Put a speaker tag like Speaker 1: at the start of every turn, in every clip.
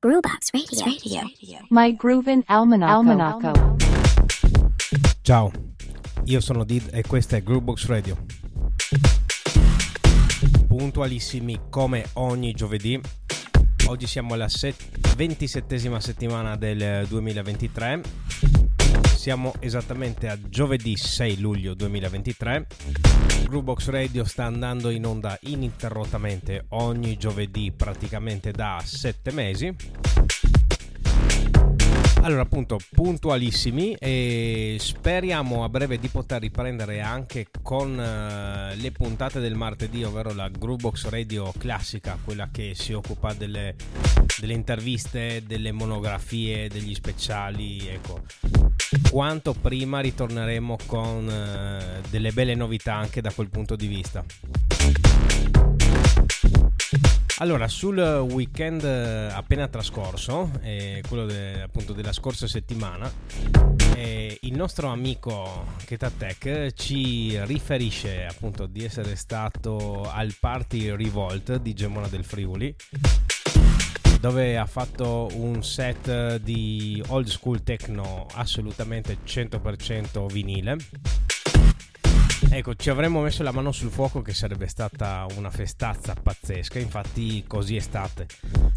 Speaker 1: Brewbox Radio. Radio.
Speaker 2: My Groovin Almanacco. Almanacco.
Speaker 3: Ciao, io sono Did e questa è Groovebox Radio. Puntualissimi come ogni giovedì. Oggi siamo alla set- 27esima settimana del 2023. Siamo esattamente a giovedì 6 luglio 2023. Groovebox Radio sta andando in onda ininterrottamente ogni giovedì praticamente da 7 mesi. Allora, appunto, puntualissimi e speriamo a breve di poter riprendere anche con uh, le puntate del martedì, ovvero la Groovebox Radio classica, quella che si occupa delle, delle interviste, delle monografie, degli speciali, ecco. Quanto prima ritorneremo con uh, delle belle novità anche da quel punto di vista. Allora, sul weekend eh, appena trascorso, eh, quello de, appunto della scorsa settimana, eh, il nostro amico Ketatech ci riferisce appunto di essere stato al Party Revolt di Gemona del Friuli dove ha fatto un set di old school techno assolutamente 100% vinile Ecco, ci avremmo messo la mano sul fuoco che sarebbe stata una festazza pazzesca, infatti così è stata.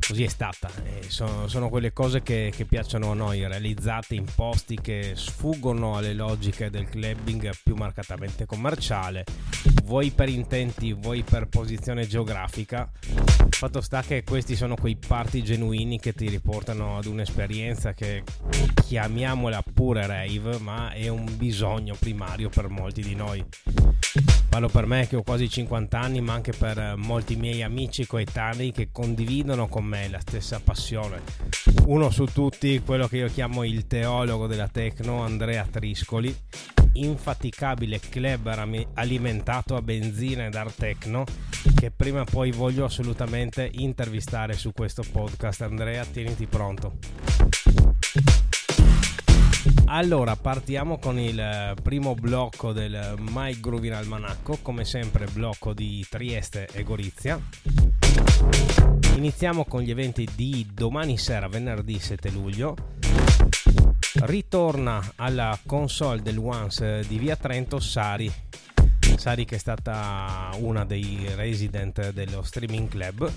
Speaker 3: Così è stata. Sono, sono, quelle cose che, che, piacciono a noi, realizzate in posti che sfuggono alle logiche del clubbing più marcatamente commerciale, vuoi per intenti, vuoi per posizione geografica. Fatto sta che questi sono quei party genuini che ti riportano ad un'esperienza che chiamiamola pure rave, ma è un bisogno primario per molti di noi. Parlo per me che ho quasi 50 anni, ma anche per molti miei amici coetanei che condividono con me la stessa passione. Uno su tutti, quello che io chiamo il teologo della techno, Andrea Triscoli, infaticabile club alimentato a benzina ed art techno, che prima o poi voglio assolutamente intervistare su questo podcast. Andrea, tieniti pronto. Allora, partiamo con il eh, primo blocco del My Groovin Almanacco, come sempre blocco di Trieste e Gorizia. Iniziamo con gli eventi di domani sera, venerdì 7 luglio. Ritorna alla console del Once di Via Trento Sari. Sari che è stata una dei resident dello streaming club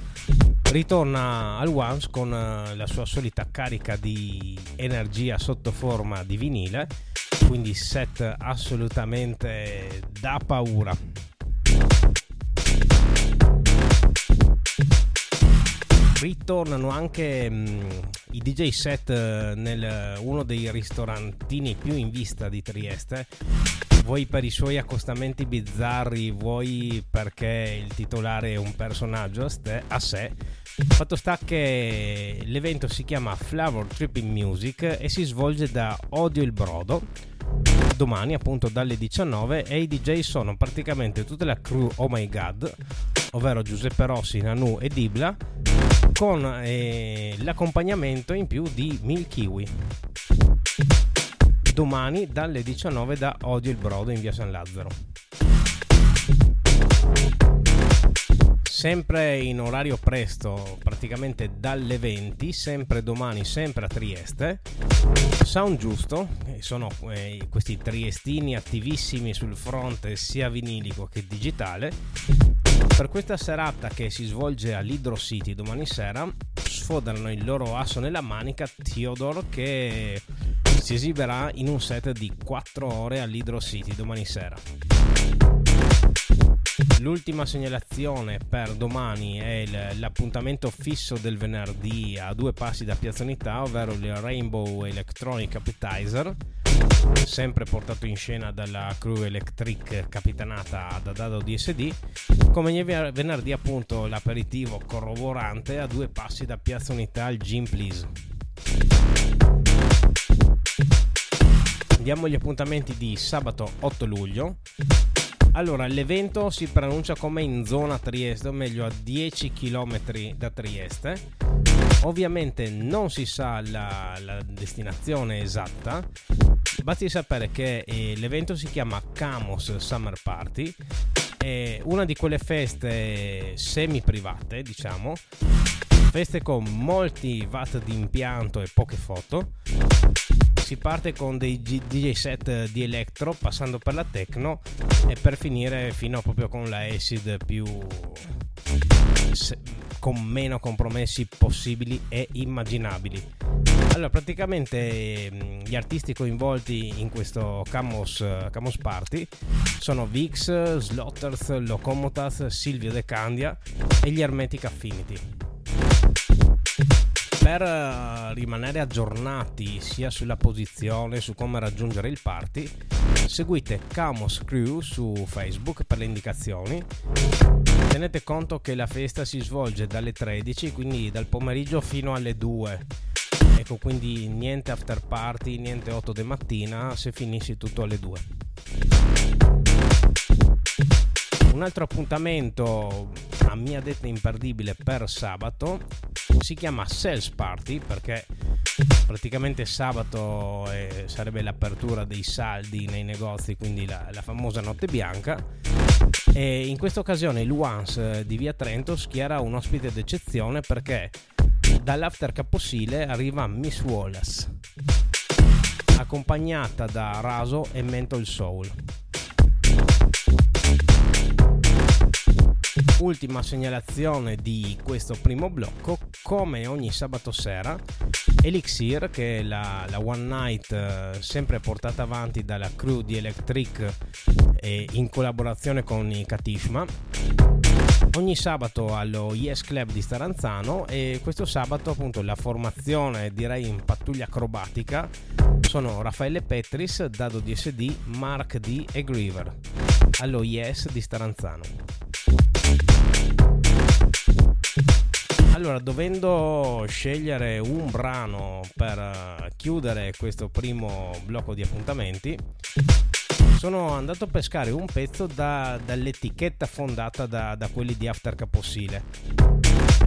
Speaker 3: ritorna al Once con eh, la sua solita carica di energia sotto forma di vinile, quindi set assolutamente da paura. Ritornano anche mh, mm, i DJ set eh, nel uno dei ristorantini più in vista di Trieste vuoi per i suoi accostamenti bizzarri, vuoi perché il titolare è un personaggio a, ste, a sé. Fatto sta che l'evento si chiama Flavor Tripping Music e si svolge da Odio il Brodo domani appunto dalle 19 e i DJ sono praticamente tutta la crew Oh My God ovvero Giuseppe Rossi, Nanu e Dibla con eh, l'accompagnamento in più di Mil Kiwi domani dalle 19 da Odio il Brodo in via San Lazzaro. Sempre in orario presto, praticamente dalle 20, sempre domani, sempre a Trieste. Sound Giusto, sono eh, questi triestini attivissimi sul fronte sia vinilico che digitale. Per questa serata che si svolge all'Hydro City domani sera, sfodano il loro asso nella manica Theodore che si esibirà in un set di 4 ore all'Hydro City domani sera. L'ultima segnalazione per domani è l'appuntamento fisso del venerdì a due passi da Piazza Unità, ovvero il Rainbow Electronic Appetizer, sempre portato in scena dalla crew Electric capitanata da Dado DSD. Come ogni venerdì appunto l'aperitivo corroborante a due passi da Piazza Unità al Gym Please. Diamo gli appuntamenti di sabato 8 luglio. Allora, l'evento si pronuncia come in zona Trieste, o meglio a 10 km da Trieste. Ovviamente non si sa la, la destinazione esatta, basti sapere che eh, l'evento si chiama Camos Summer Party, è una di quelle feste semi private, diciamo, Feste con molti watt di impianto e poche foto. Parte con dei DJ set di electro, passando per la techno e per finire fino proprio con la acid più con meno compromessi possibili e immaginabili. Allora, praticamente mm, gli artisti coinvolti in questo Camos, Camos Party sono Vix, Slotters, Locomotas, Silvio De Candia e gli Hermetic Affinity. Per eh, rimanere aggiornati sia sulla posizione, su come raggiungere il party, seguite Camos Crew su Facebook per le indicazioni tenete conto che la festa si svolge dalle 13, quindi dal pomeriggio fino alle 2. Ecco, quindi niente after party, niente 8 di mattina, se finissi tutto alle 2. Un altro appuntamento a mia detta imperdibile per sabato si chiama Sales Party perché praticamente sabato eh, sarebbe l'apertura dei saldi nei negozi, quindi la, la famosa notte bianca. E in questa occasione il Once eh, di Via Trento schiera un ospite d'eccezione perché dall'after Caposile arriva Miss Wallace, accompagnata da Raso e Mental Soul. Ultima segnalazione di questo primo blocco, come ogni sabato sera, Elixir, che è la, la One Night eh, sempre portata avanti dalla crew di Electric eh, in collaborazione con i Katishma, ogni sabato allo Yes Club di Staranzano e questo sabato appunto la formazione direi in pattuglia acrobatica sono Raffaele Petris, Dado DSD, Mark D e Griever allo Yes di Staranzano. Allora, dovendo scegliere un brano per eh, chiudere questo primo blocco di appuntamenti, sono andato a pescare un pezzo da, dall'etichetta fondata da, da, quelli di After Caposile.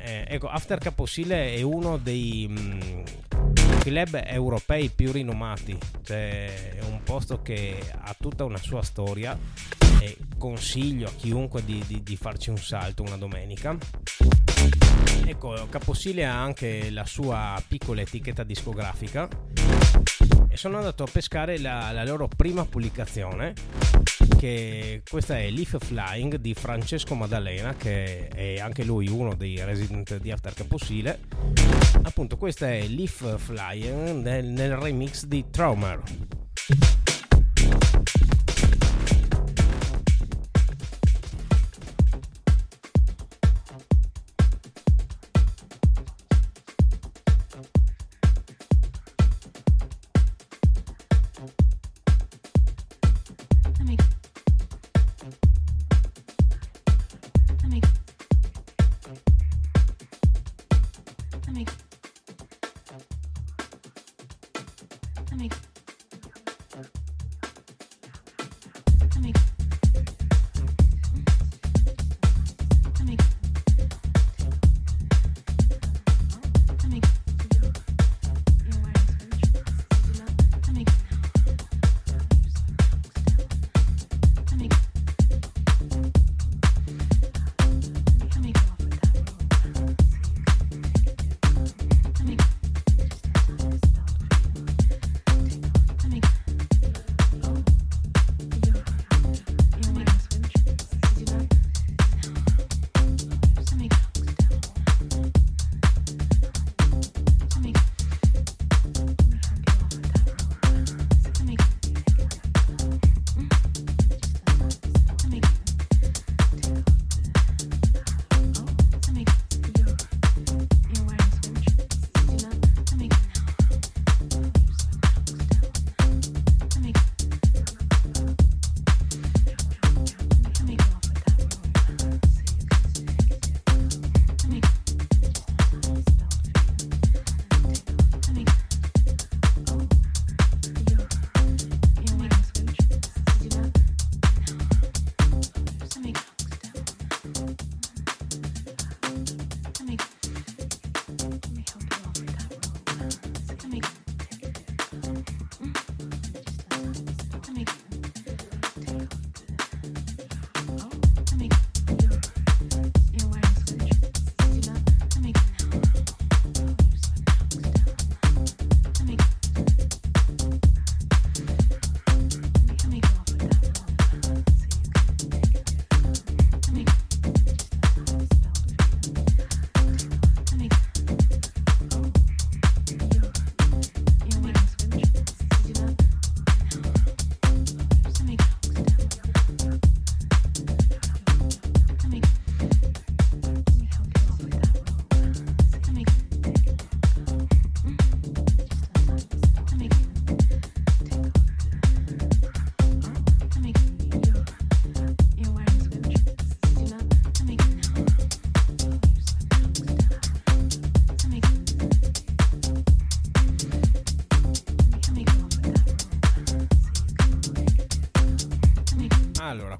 Speaker 3: Eh, ecco, After Caposile è uno dei mh, mm, club europei più rinomati, cioè è un posto che ha tutta una sua storia e consiglio a chiunque di, di, di farci un salto una domenica. Ecco, Caposile ha anche la sua piccola etichetta discografica e sono andato a pescare la, la loro prima pubblicazione che questa è Leaf Flying di Francesco Maddalena che è anche lui uno dei resident di After Caposile appunto questa è Leaf Flying nel, nel remix di Traumer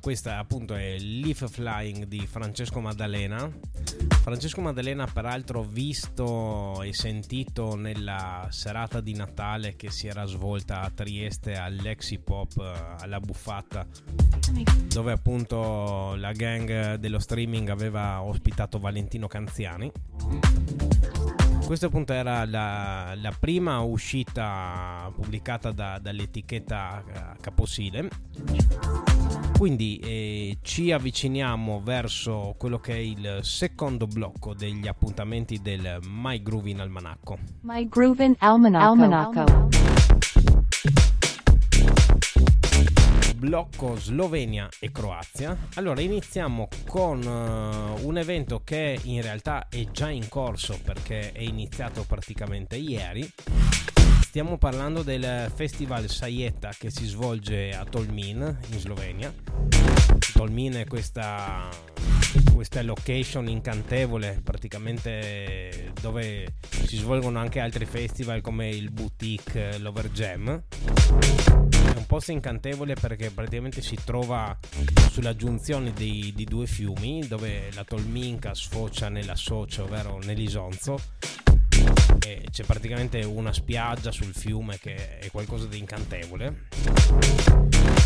Speaker 3: questa appunto è Leaf Flying di Francesco Maddalena. Francesco Maddalena, peraltro, visto e sentito nella serata di Natale che si era svolta a Trieste all'Exi Pop eh, alla Buffata, dove appunto la gang dello streaming aveva ospitato Valentino Canziani. Questa appunto era la, la prima uscita pubblicata da, dall'etichetta eh, Caposile. Quindi eh, ci avviciniamo verso quello che è il secondo blocco degli appuntamenti del My Groovin Almanacco.
Speaker 2: My Groovin Almanacco. Almanacco.
Speaker 3: blocco Slovenia e Croazia. Allora iniziamo con uh, un evento che in realtà è già in corso perché è iniziato praticamente ieri. Stiamo parlando del festival Sajeta che si svolge a Tolmin in Slovenia. Tolmin è questa, questa location incantevole praticamente dove si svolgono anche altri festival come il Boutique Lover Jam è un posto incantevole perché praticamente si trova sulla giunzione di, di due fiumi dove la Tolminca sfocia nella Socia, ovvero nell'Isonzo. C'è praticamente una spiaggia sul fiume che è qualcosa di incantevole.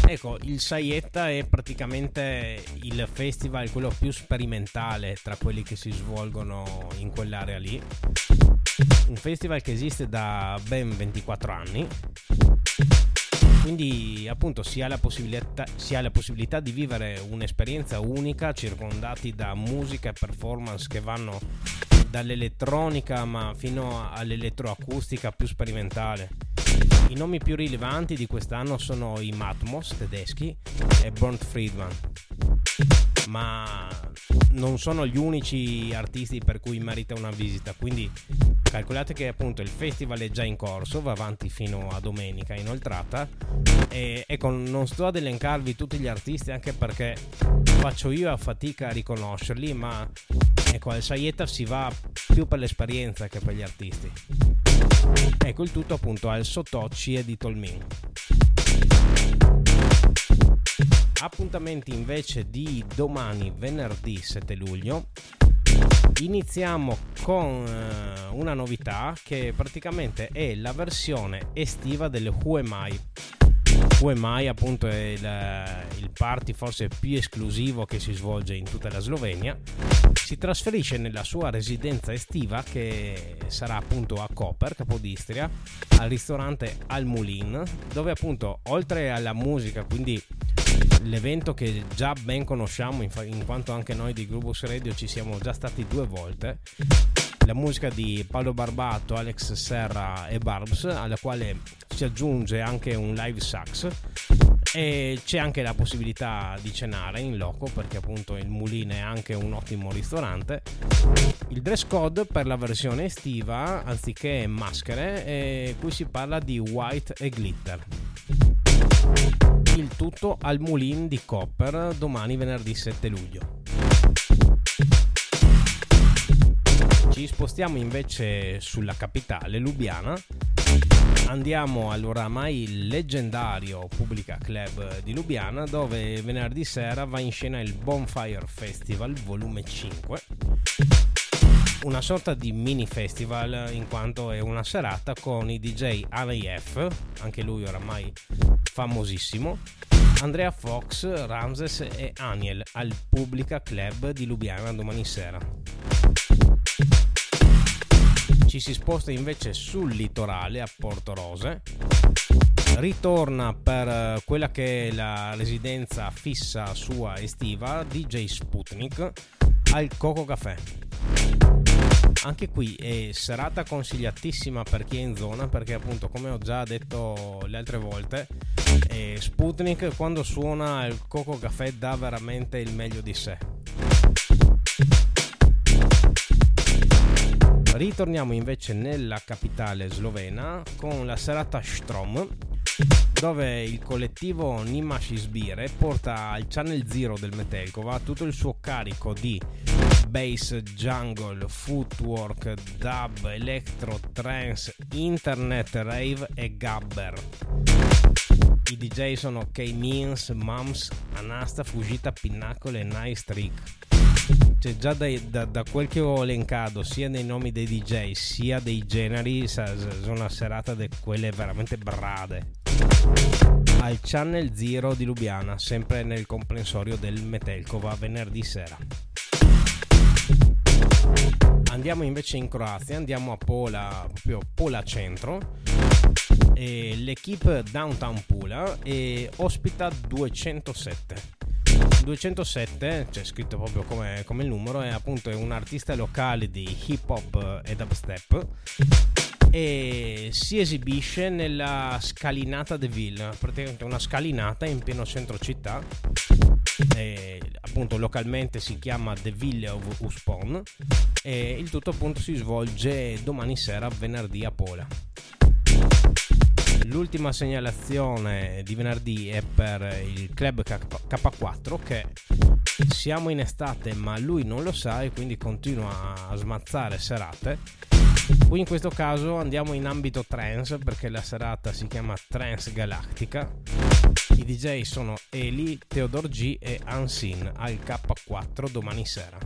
Speaker 3: Ecco, il Saietta è praticamente il festival, quello più sperimentale tra quelli che si svolgono in quell'area lì. Un festival che esiste da ben 24 anni quindi appunto si ha, si ha la possibilità di vivere un'esperienza unica circondati da musica e performance che vanno dall'elettronica ma fino all'elettroacustica più sperimentale. I nomi più rilevanti di quest'anno sono i Matmos tedeschi e Bernd Friedman, ma non sono gli unici artisti per cui merita una visita, quindi calcolate che appunto il festival è già in corso, va avanti fino a domenica inoltrata e ecco non sto ad elencarvi tutti gli artisti anche perché faccio io a fatica a riconoscerli, ma ecco al Saieta si va più per l'esperienza che per gli artisti. Ecco il tutto appunto al Sotocci e di Tolmin. Appuntamenti invece di domani, venerdì 7 luglio. Iniziamo con uh, una novità che praticamente è la versione estiva delle Who Am I. Who Am I appunto è il, il party forse più esclusivo che si svolge in tutta la Slovenia. Si trasferisce nella sua residenza estiva che sarà appunto a Koper, Capodistria, al ristorante Al Mulin, dove appunto oltre alla musica, quindi l'evento che già ben conosciamo in, quanto anche noi di Grubus Radio ci siamo già stati due volte. La musica di Paolo Barbato, Alex Serra e Barbs alla quale si aggiunge anche un live sax. E c'è anche la possibilità di cenare in loco perché appunto il Mulino è anche un ottimo ristorante. Il dress code per la versione estiva anziché maschere qui si parla di white e glitter tutto al Mulin di Copper domani venerdì 7 luglio. Ci spostiamo invece sulla capitale, Lubiana. Andiamo all'oramai leggendario Pubblica Club di Lubiana dove venerdì sera va in scena il Bonfire Festival volume 5 una sorta di mini festival in quanto è una serata con i DJ ANIF, anche lui oramai famosissimo, Andrea Fox, Ramses e Aniel al Pubblica Club di Lubiana domani sera. Ci si sposta invece sul litorale a Porto Rose. Ritorna per quella che è la residenza fissa sua estiva DJ Sputnik al Coco Café. Anche qui è serata consigliatissima per chi è in zona perché appunto come ho già detto le altre volte eh, Sputnik quando suona il Coco Café dà veramente il meglio di sé. Ritorniamo invece nella capitale slovena con la serata Strom dove il collettivo Nimash Sbire porta al Channel Zero del Metelkova tutto il suo carico di bass, jungle, footwork, dub, electro, trance, internet, rave e gabber. I DJ sono K-Means, Mums, Anasta, Fugita, Pinnacolo e Nice Trick. Cioè, già dai, da, da, quel che ho elencato, sia nei nomi dei DJ sia dei generi, sono una serata di quelle veramente brade. Al Channel Zero di Lubiana, sempre nel comprensorio del Metelkova, venerdì sera. Andiamo invece in Croazia, andiamo a Pola, proprio Pola Centro. E l'equipe Downtown Pula ospita 207 207, c'è scritto proprio come, come il numero, è appunto un artista locale di hip hop e dubstep e si esibisce nella scalinata de Ville, praticamente una scalinata in pieno centro città. E, appunto localmente si chiama The Ville of Uspon e il tutto appunto si svolge domani sera venerdì a Pola. L'ultima segnalazione di venerdì è per il club K4 che siamo in estate ma lui non lo sa e quindi continua a smazzare serate. Qui in questo caso andiamo in ambito trance perché la serata si chiama Trance Galactica. I DJ sono Eli, Theodore G e Ansin al K4 domani sera.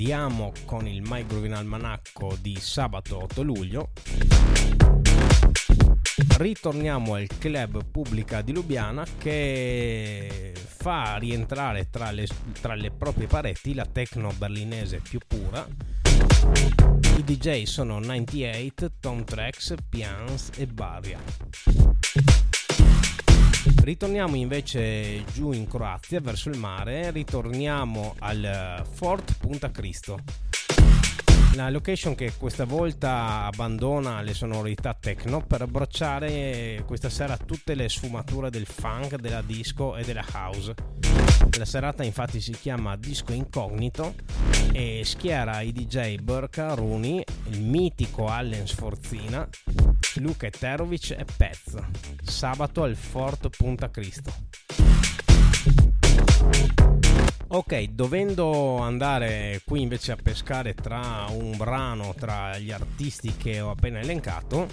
Speaker 3: Andiamo con il My Groovin Almanacco di sabato 8 luglio. Ritorniamo al club pubblica di Lubiana che fa rientrare tra le, tra le proprie pareti la techno berlinese più pura. I DJ sono 98, Tom Trax, Pians e Bavia. Ritorniamo invece giù in Croazia verso il mare, ritorniamo al Fort Punta Cristo. La location che questa volta abbandona le sonorità techno per abbracciare questa sera tutte le sfumature del funk, della disco e della house. La serata infatti si chiama Disco Incognito e schiera i DJ Burka, Rooney, il mitico Allen Sforzina, Luca Eterovic e Pez. Sabato al Fort Punta Cristo. Ok, dovendo andare qui invece a pescare tra un brano tra gli artisti che ho appena elencato,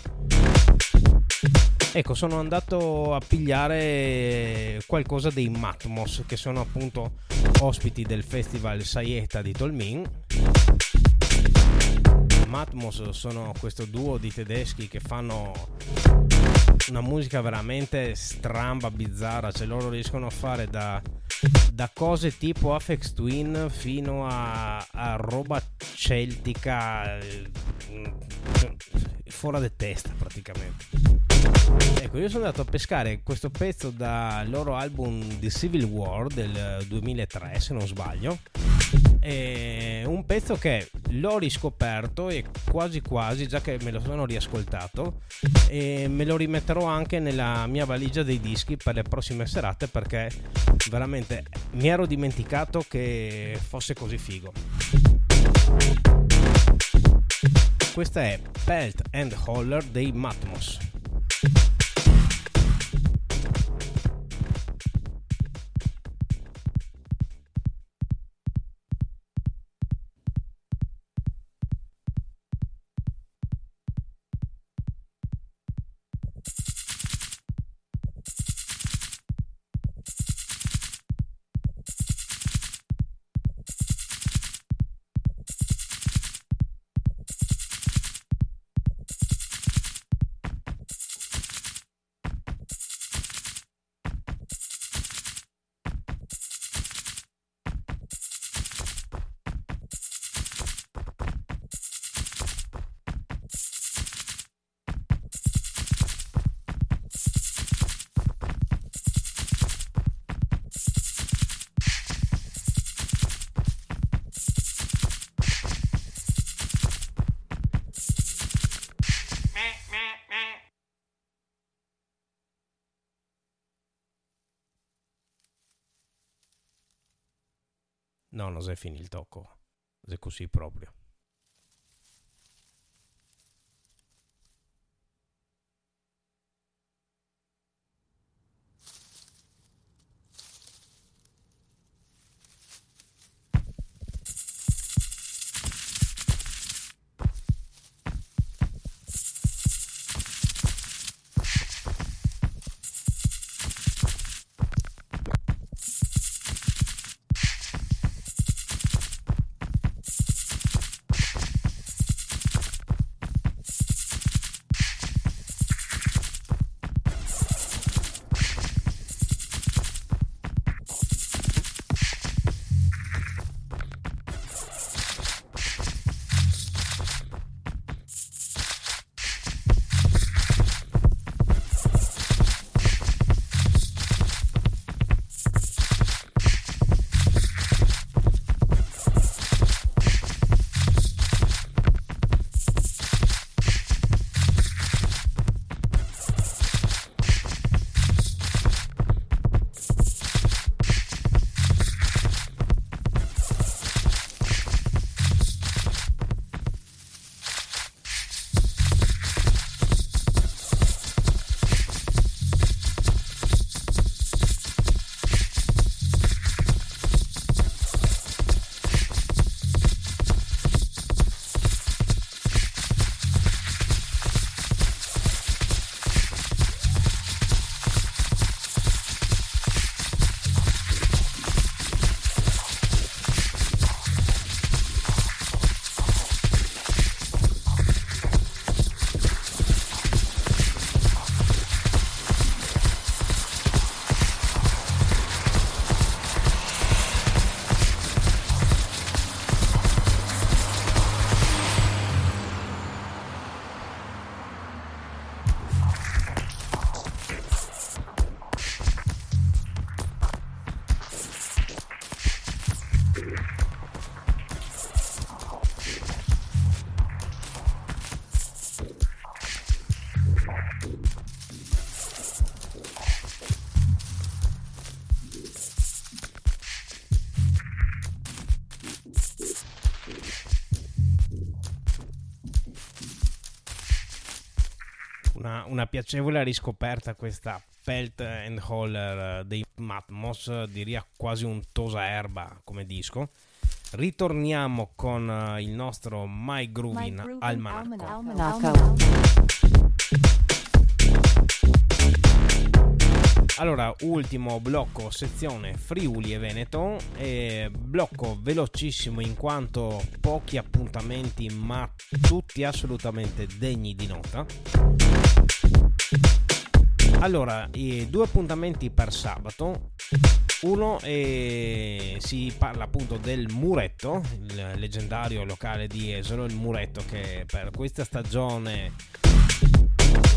Speaker 3: ecco, sono andato a pigliare qualcosa dei Matmos, che sono appunto ospiti del festival Saieta di Tolmin. Matmos sono questo duo di tedeschi che fanno una musica veramente stramba, bizzarra, cioè loro riescono a fare da, da cose tipo Afex Twin fino a, a roba celtica eh, fuori di testa praticamente. Ecco, io sono andato a pescare questo pezzo dal loro album The Civil War del 2003, se non sbaglio. È un pezzo che l'ho riscoperto e quasi quasi, già che me lo sono riascoltato, e me lo rimetterò anche nella mia valigia dei dischi per le prossime serate perché veramente mi ero dimenticato che fosse così figo. Questa è Pelt and Holler dei Matmos. No, non si è finito il tocco. È così proprio. Una, piacevole riscoperta questa Pelt and Holler dei Matmos, diria quasi un tosa erba come disco. Ritorniamo con uh, il nostro My Groovin Almanacco. Almanacco. Allora, ultimo blocco, sezione Friuli e Veneto, e blocco velocissimo in quanto pochi appuntamenti ma tutti assolutamente degni di nota. Allora, due appuntamenti per sabato. Uno è, si parla appunto del Muretto, il leggendario locale di Esolo, il Muretto che per questa stagione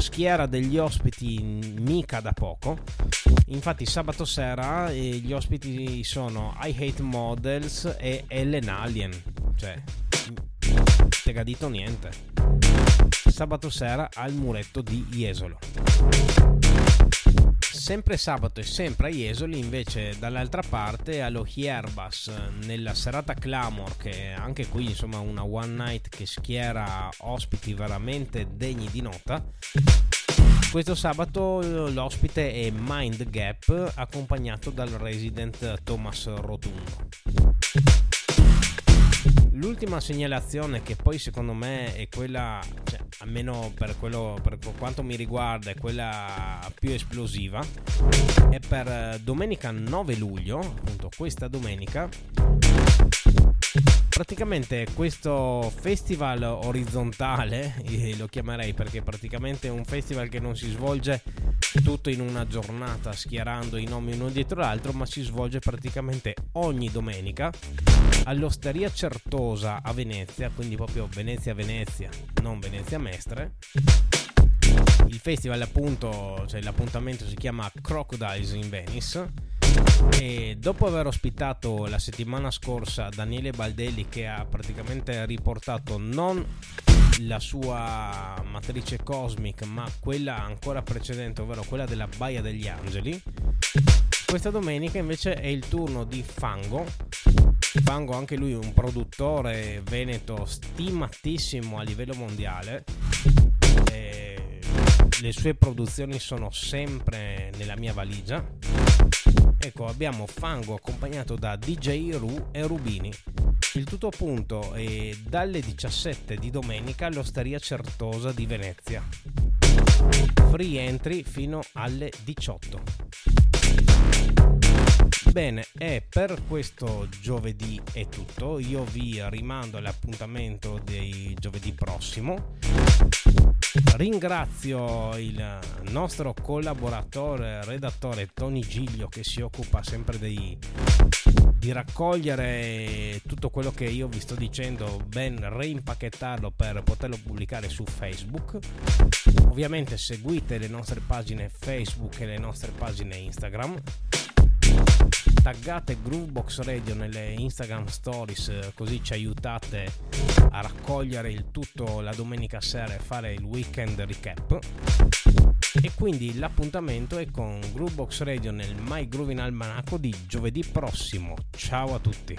Speaker 3: schiera degli ospiti mica da poco. Infatti sabato sera eh, gli ospiti sono I Hate Models e Ellen Alien. Cioè, te gadito niente. Sabato sera al muretto di Jesolo. Sempre sabato e sempre a Jesoli, invece dall'altra parte allo Hierbas nella serata Clamor, che anche qui insomma una one night che schiera ospiti veramente degni di nota. Questo sabato l'ospite è Mind Gap accompagnato dal resident Thomas Rotundo. L'ultima segnalazione che poi secondo me è quella, cioè, almeno per, quello, per quanto mi riguarda, è quella più esplosiva, è per domenica 9 luglio, appunto questa domenica, praticamente questo festival orizzontale, lo chiamerei perché praticamente è un festival che non si svolge tutto in una giornata schierando i nomi uno dietro l'altro, ma si svolge praticamente ogni domenica all'Osteria Certosa a Venezia, quindi proprio Venezia-Venezia, non Venezia Mestre. Il festival appunto, cioè l'appuntamento si chiama Crocodiles in Venice e dopo aver ospitato la settimana scorsa Daniele Baldelli che ha praticamente riportato non la sua matrice cosmic ma quella ancora precedente ovvero quella della Baia degli Angeli. Questa domenica invece è il turno di Fango. Fango anche lui un produttore veneto stimatissimo a livello mondiale. E le sue produzioni sono sempre nella mia valigia. Ecco, abbiamo Fango accompagnato da DJ Ru e Rubini. Il tutto appunto è dalle 17 di domenica all'Osteria Certosa di Venezia. Free entry fino alle 18. Bene, e per questo giovedì è tutto. Io vi rimando all'appuntamento di giovedì prossimo. Ringrazio il nostro collaboratore, redattore Tony Giglio che si occupa sempre dei, di raccogliere tutto quello che io vi sto dicendo, ben reimpacchettarlo per poterlo pubblicare su Facebook. Ovviamente seguite le nostre pagine Facebook e le nostre pagine Instagram taggate Groovebox Radio nelle Instagram Stories così ci aiutate a raccogliere il tutto la domenica sera e fare il weekend recap e quindi l'appuntamento è con Groovebox Radio nel My Groovin Almanacco di giovedì prossimo. Ciao a tutti!